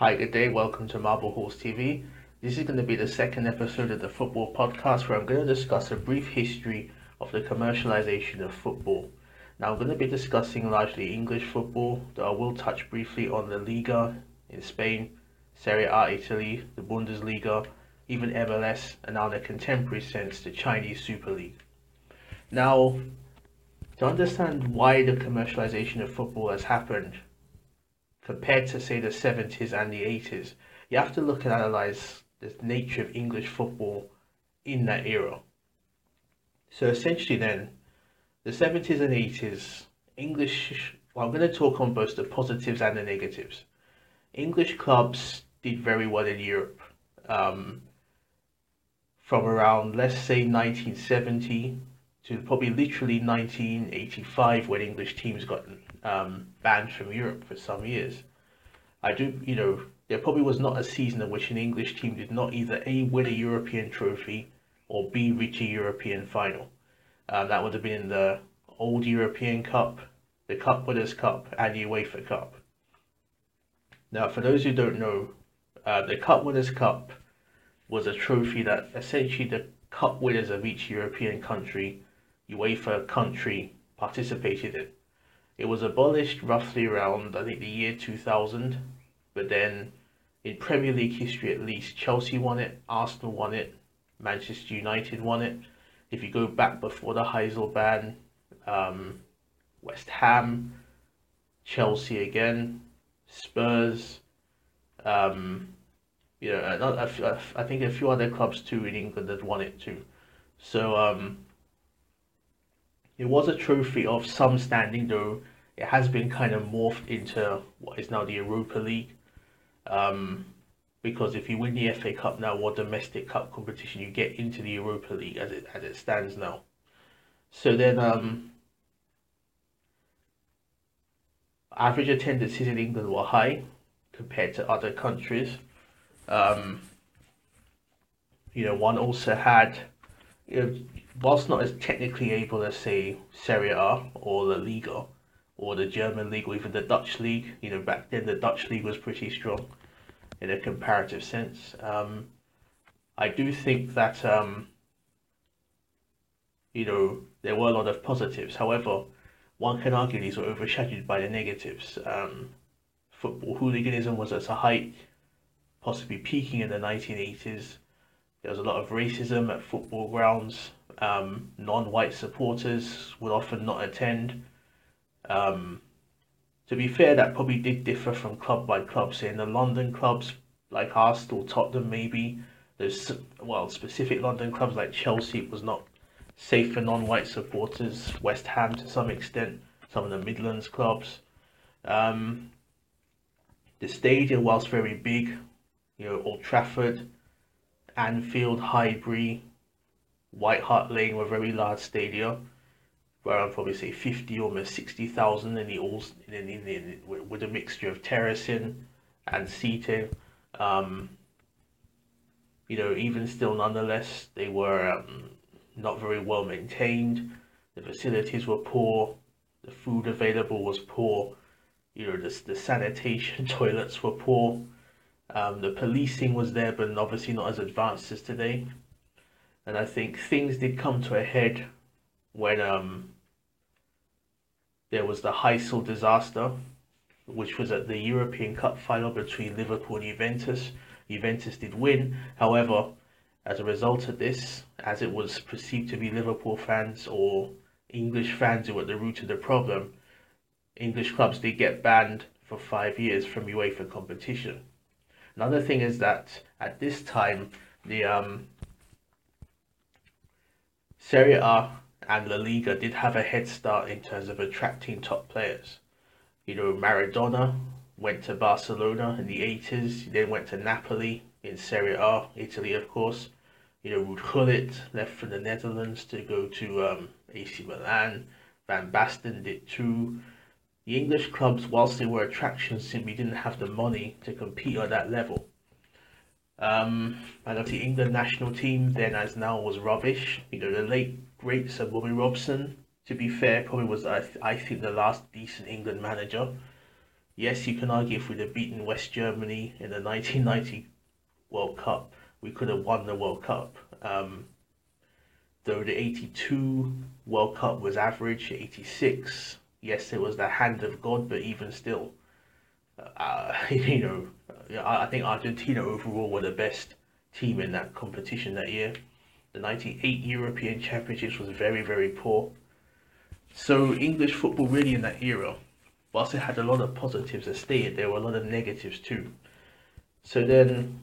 Hi, good day. Welcome to Marble Horse TV. This is going to be the second episode of the football podcast where I'm going to discuss a brief history of the commercialization of football. Now, I'm going to be discussing largely English football, though I will touch briefly on the Liga in Spain, Serie A Italy, the Bundesliga, even MLS, and now in a contemporary sense, the Chinese Super League. Now, to understand why the commercialization of football has happened compared to, say, the 70s and the 80s, you have to look and analyze the nature of English football in that era. So essentially, then, the 70s and 80s, English, well, I'm going to talk on both the positives and the negatives. English clubs did very well in Europe. Um, from around, let's say, 1970 to probably literally 1985 when English teams got um, banned from Europe for some years. I do, you know, there probably was not a season in which an English team did not either A, win a European trophy or B, reach a European final. Um, that would have been the old European Cup, the Cup Winners' Cup, and the UEFA Cup. Now, for those who don't know, uh, the Cup Winners' Cup was a trophy that essentially the cup winners of each European country, UEFA country, participated in. It was abolished roughly around, I think, the year 2000, but then in Premier League history at least, Chelsea won it, Arsenal won it, Manchester United won it. If you go back before the Heysel ban, um, West Ham, Chelsea again, Spurs, um, you know, I think a few other clubs too in England had won it too. So um, it was a trophy of some standing, though it has been kind of morphed into what is now the Europa League. Um, because if you win the FA Cup now or domestic cup competition, you get into the Europa League as it as it stands now. So then, um, average attendances in England were high compared to other countries. Um, you know, one also had, whilst not as technically able as say Serie A or La Liga or the German league or even the Dutch league, you know, back then the Dutch league was pretty strong in a comparative sense. Um, I do think that, um, you know, there were a lot of positives. However, one can argue these were overshadowed by the negatives. Um, football hooliganism was at a height, possibly peaking in the 1980s. There was a lot of racism at football grounds. Um, non-white supporters would often not attend. Um, to be fair, that probably did differ from club by club. Say in the London clubs like Arsenal, Tottenham, maybe there's well specific London clubs like Chelsea was not safe for non-white supporters. West Ham to some extent, some of the Midlands clubs. Um, the stadium, whilst very big, you know, Old Trafford, Anfield, Highbury, White Hart Lane were very large stadia where I'd probably say 50, almost 60,000 in the all in, in, in, in, with a mixture of terracing and seating. Um, you know, even still, nonetheless, they were um, not very well maintained. The facilities were poor. The food available was poor. You know, the, the sanitation toilets were poor. Um, the policing was there, but obviously not as advanced as today. And I think things did come to a head when um, there was the Heysel disaster, which was at the European Cup final between Liverpool and Juventus. Juventus did win, however, as a result of this, as it was perceived to be Liverpool fans or English fans who were at the root of the problem, English clubs did get banned for five years from UEFA competition. Another thing is that at this time, the um, Serie A and La Liga did have a head start in terms of attracting top players. You know, Maradona went to Barcelona in the 80s, he then went to Napoli in Serie A, Italy, of course. You know, Ruud Gullit left for the Netherlands to go to um, AC Milan. Van Basten did too. The English clubs, whilst they were attractions, simply didn't have the money to compete at that level. Um, of the England national team, then as now, was rubbish. You know, the late great Sir Bobby Robson, to be fair, probably was, I, th- I think, the last decent England manager. Yes, you can argue if we'd have beaten West Germany in the 1990 World Cup, we could have won the World Cup. Um, though the 82 World Cup was average, 86, yes, it was the hand of God, but even still, uh, you know, I think Argentina overall were the best team in that competition that year. The 98 European Championships was very, very poor. So English football really in that era, whilst it had a lot of positives as stated, there were a lot of negatives too. So then,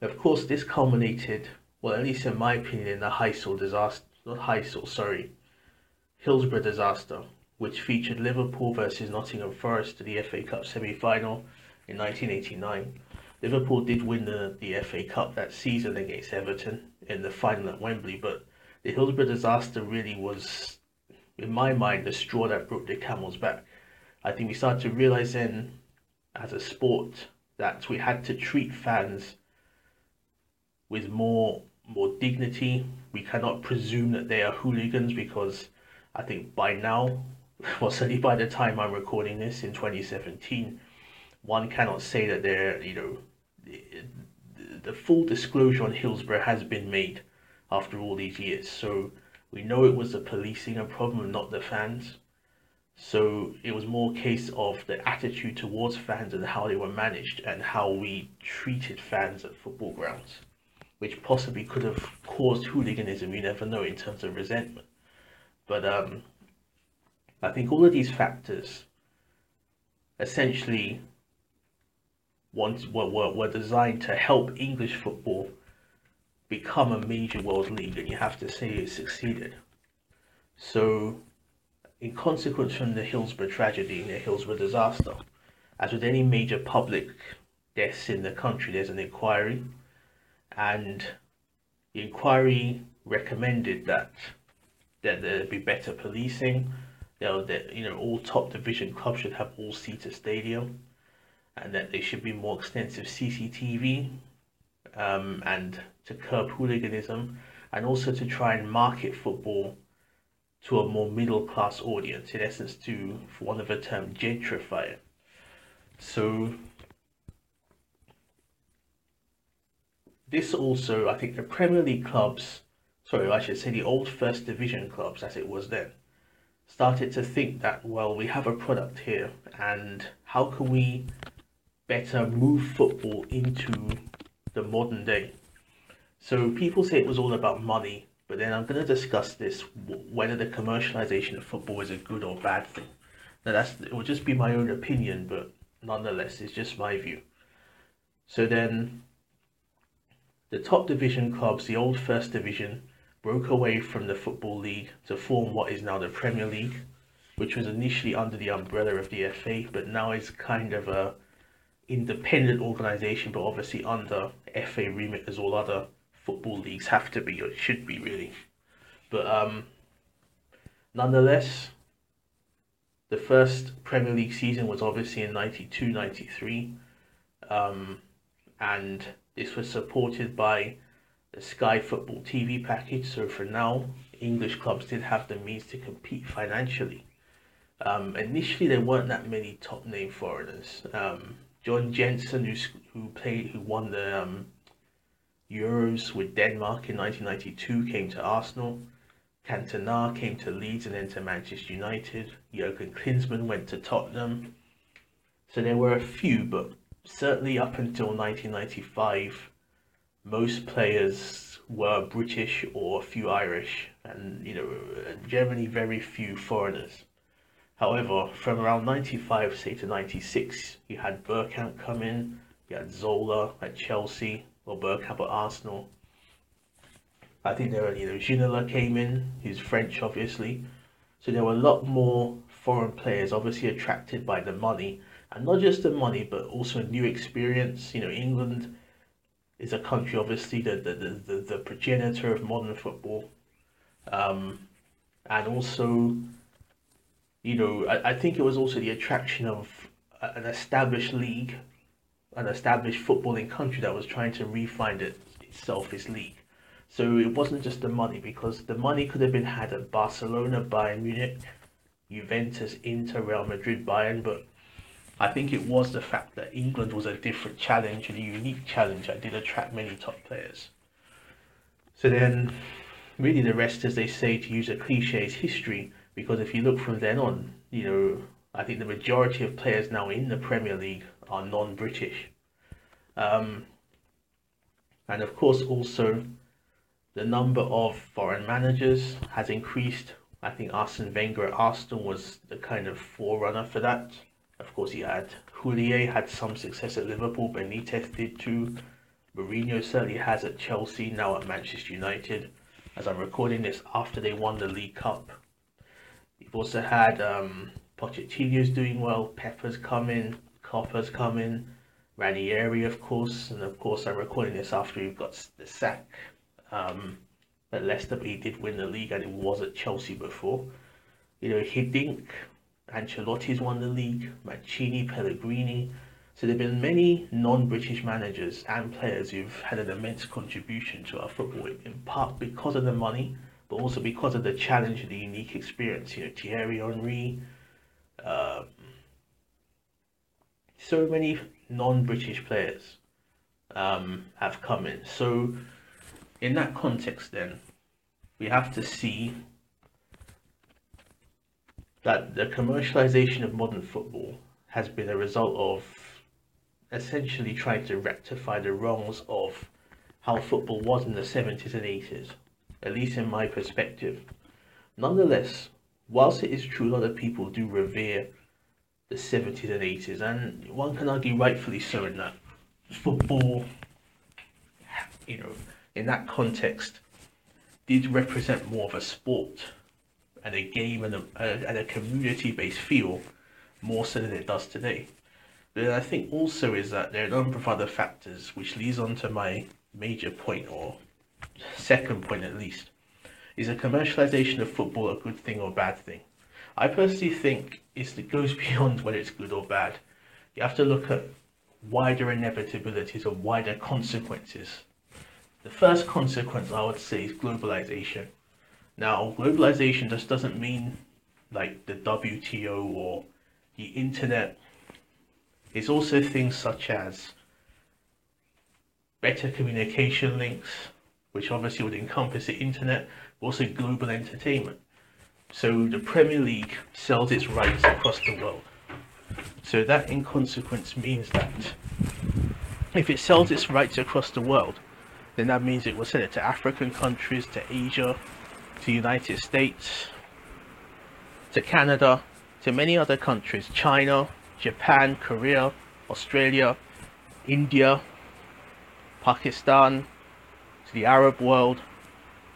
of course, this culminated, well, at least in my opinion, in the Heysel disaster, not Heysel, sorry, Hillsborough disaster, which featured Liverpool versus Nottingham Forest to the FA Cup semi-final in 1989. Liverpool did win the, the FA Cup that season against Everton in the final at Wembley, but the Hillsborough disaster really was, in my mind, the straw that broke the camel's back. I think we started to realize then, as a sport, that we had to treat fans with more more dignity. We cannot presume that they are hooligans because I think by now well, certainly by the time I'm recording this in 2017, one cannot say that there, you know, the, the full disclosure on Hillsborough has been made after all these years. So we know it was the policing a problem, not the fans. So it was more a case of the attitude towards fans and how they were managed and how we treated fans at football grounds, which possibly could have caused hooliganism. You never know in terms of resentment. But um, I think all of these factors essentially want, were, were, were designed to help English football become a major world league, and you have to say it succeeded. So, in consequence from the Hillsborough tragedy, the Hillsborough disaster, as with any major public deaths in the country, there's an inquiry, and the inquiry recommended that that there be better policing, you know, that you know all top division clubs should have all seater stadium, and that there should be more extensive CCTV, um, and to curb hooliganism, and also to try and market football to a more middle class audience. In essence, to for want of a term, gentrify it. So this also, I think, the Premier League clubs, sorry, I should say the old First Division clubs, as it was then started to think that, well, we have a product here and how can we better move football into the modern day? So people say it was all about money, but then I'm going to discuss this whether the commercialization of football is a good or bad thing. Now that's it will just be my own opinion, but nonetheless, it's just my view. So then, the top division clubs, the old first division, broke away from the Football League to form what is now the Premier League, which was initially under the umbrella of the FA, but now is kind of a independent organisation, but obviously under FA remit as all other football leagues have to be or should be really. But um, nonetheless, the first Premier League season was obviously in 92 93, um, and this was supported by Sky Football TV package. So for now, English clubs did have the means to compete financially. Um, initially, there weren't that many top name foreigners. Um, John Jensen, who who played, who won the um, Euros with Denmark in 1992, came to Arsenal. Cantona came to Leeds and then to Manchester United. Jurgen Klinsmann went to Tottenham. So there were a few, but certainly up until 1995, most players were British or a few Irish, and you know, generally very few foreigners. However, from around 95, say to 96, you had Bergkamp come in, you had Zola at Chelsea, or Bergkamp at Arsenal. I think there were, you know, Ginola came in, who's French obviously. So there were a lot more foreign players obviously attracted by the money, and not just the money, but also a new experience. You know, England is a country obviously the the, the, the progenitor of modern football. Um, and also you know I, I think it was also the attraction of an established league an established footballing country that was trying to refine it, itself its league. So it wasn't just the money because the money could have been had at Barcelona, Bayern Munich, Juventus, Inter, Real Madrid, Bayern, but I think it was the fact that England was a different challenge and a unique challenge that did attract many top players. So then, really, the rest, as they say, to use a cliche, is history. Because if you look from then on, you know, I think the majority of players now in the Premier League are non-British. Um, and of course, also the number of foreign managers has increased. I think Arsene Wenger at Arsenal was the kind of forerunner for that. Of course, he had Houllier had some success at Liverpool, Benitez did too. Mourinho certainly has at Chelsea, now at Manchester United. As I'm recording this after they won the League Cup. You've also had um, Pochettino's doing well, Pepper's coming, Copper's coming, Ranieri, of course, and of course I'm recording this after he got the sack um, at Leicester, but he did win the league and it was at Chelsea before. You know, Hiddink, Ancelotti's won the league, Mancini, Pellegrini. So there have been many non-British managers and players who've had an immense contribution to our football, in part because of the money, but also because of the challenge and the unique experience. You know, Thierry Henry, uh, so many non-British players um, have come in. So in that context, then we have to see that the commercialization of modern football has been a result of essentially trying to rectify the wrongs of how football was in the 70s and 80s, at least in my perspective. Nonetheless, whilst it is true a lot of people do revere the 70s and 80s, and one can argue rightfully so in that football, you know, in that context, did represent more of a sport and a game and a, and a community-based feel more so than it does today. But I think also is that there are a number of other factors which leads on to my major point or second point at least. Is a commercialization of football a good thing or a bad thing? I personally think it goes beyond whether it's good or bad. You have to look at wider inevitabilities or wider consequences. The first consequence I would say is globalization. Now, globalization just doesn't mean like the WTO or the internet. It's also things such as better communication links, which obviously would encompass the internet, but also global entertainment. So the Premier League sells its rights across the world. So that in consequence means that if it sells its rights across the world, then that means it will sell it to African countries, to Asia, to United States, to Canada, to many other countries, China, Japan, Korea, Australia, India, Pakistan, to the Arab world,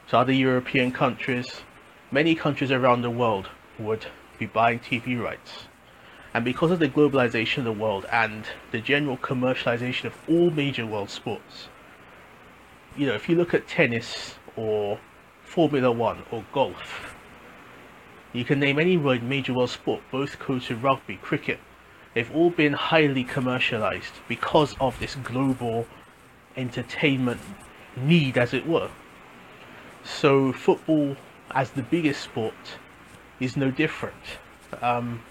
to other European countries, many countries around the world would be buying TV rights. And because of the globalization of the world and the general commercialization of all major world sports, you know, if you look at tennis or Formula One or golf, you can name any major world sport, both go to rugby, cricket. They've all been highly commercialized because of this global entertainment need, as it were. So football as the biggest sport is no different. Um,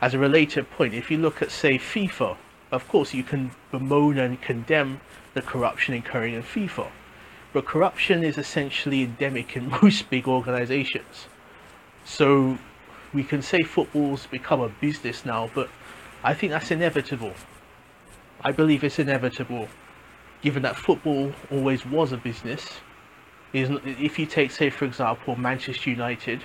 as a related point, if you look at, say, FIFA, of course you can bemoan and condemn the corruption occurring in FIFA, but corruption is essentially endemic in most big organizations. So we can say football's become a business now, but I think that's inevitable. I believe it's inevitable, given that football always was a business, if you take, say, for example, Manchester United,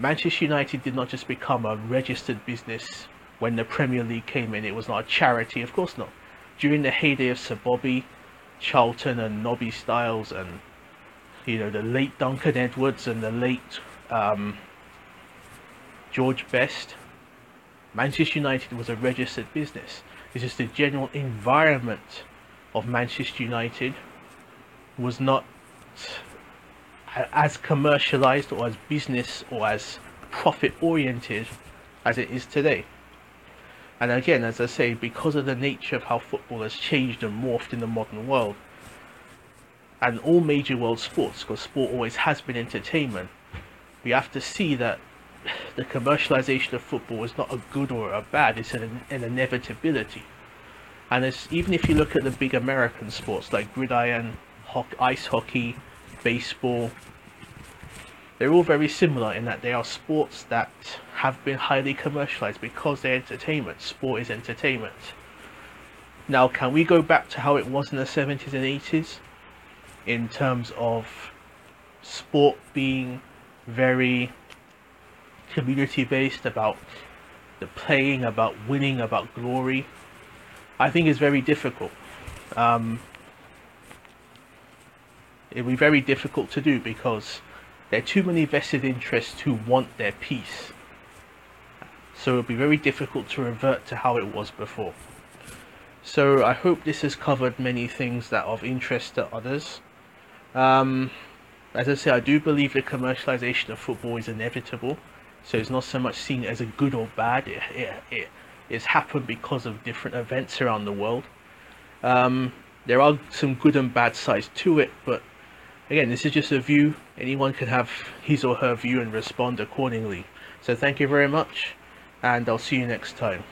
Manchester United did not just become a registered business when the Premier League came in. It was not a charity, of course not. During the heyday of Sir Bobby, Charlton and Nobby Stiles and you know the late Duncan Edwards and the late um, George Best, Manchester United was a registered business. It's just the general environment of Manchester United was not as commercialized or as business or as profit oriented as it is today. And again, as I say, because of the nature of how football has changed and morphed in the modern world, and all major world sports, because sport always has been entertainment, we have to see that the commercialization of football is not a good or a bad, it's an, an inevitability. And it's, even if you look at the big American sports like gridiron, ice hockey, baseball, they're all very similar in that they are sports that have been highly commercialized because they're entertainment. Sport is entertainment. Now, can we go back to how it was in the 70s and 80s in terms of sport being very community based about the playing, about winning, about glory? I think it's very difficult. Um, it'd be very difficult to do because there are too many vested interests who want their piece. So it'll be very difficult to revert to how it was before. So I hope this has covered many things that are of interest to others. Um, as I say, I do believe the commercialization of football is inevitable. So it's not so much seen as a good or bad. It, it, it, it's happened because of different events around the world. Um, there are some good and bad sides to it, but again, this is just a view. Anyone can have his or her view and respond accordingly. So thank you very much, and I'll see you next time.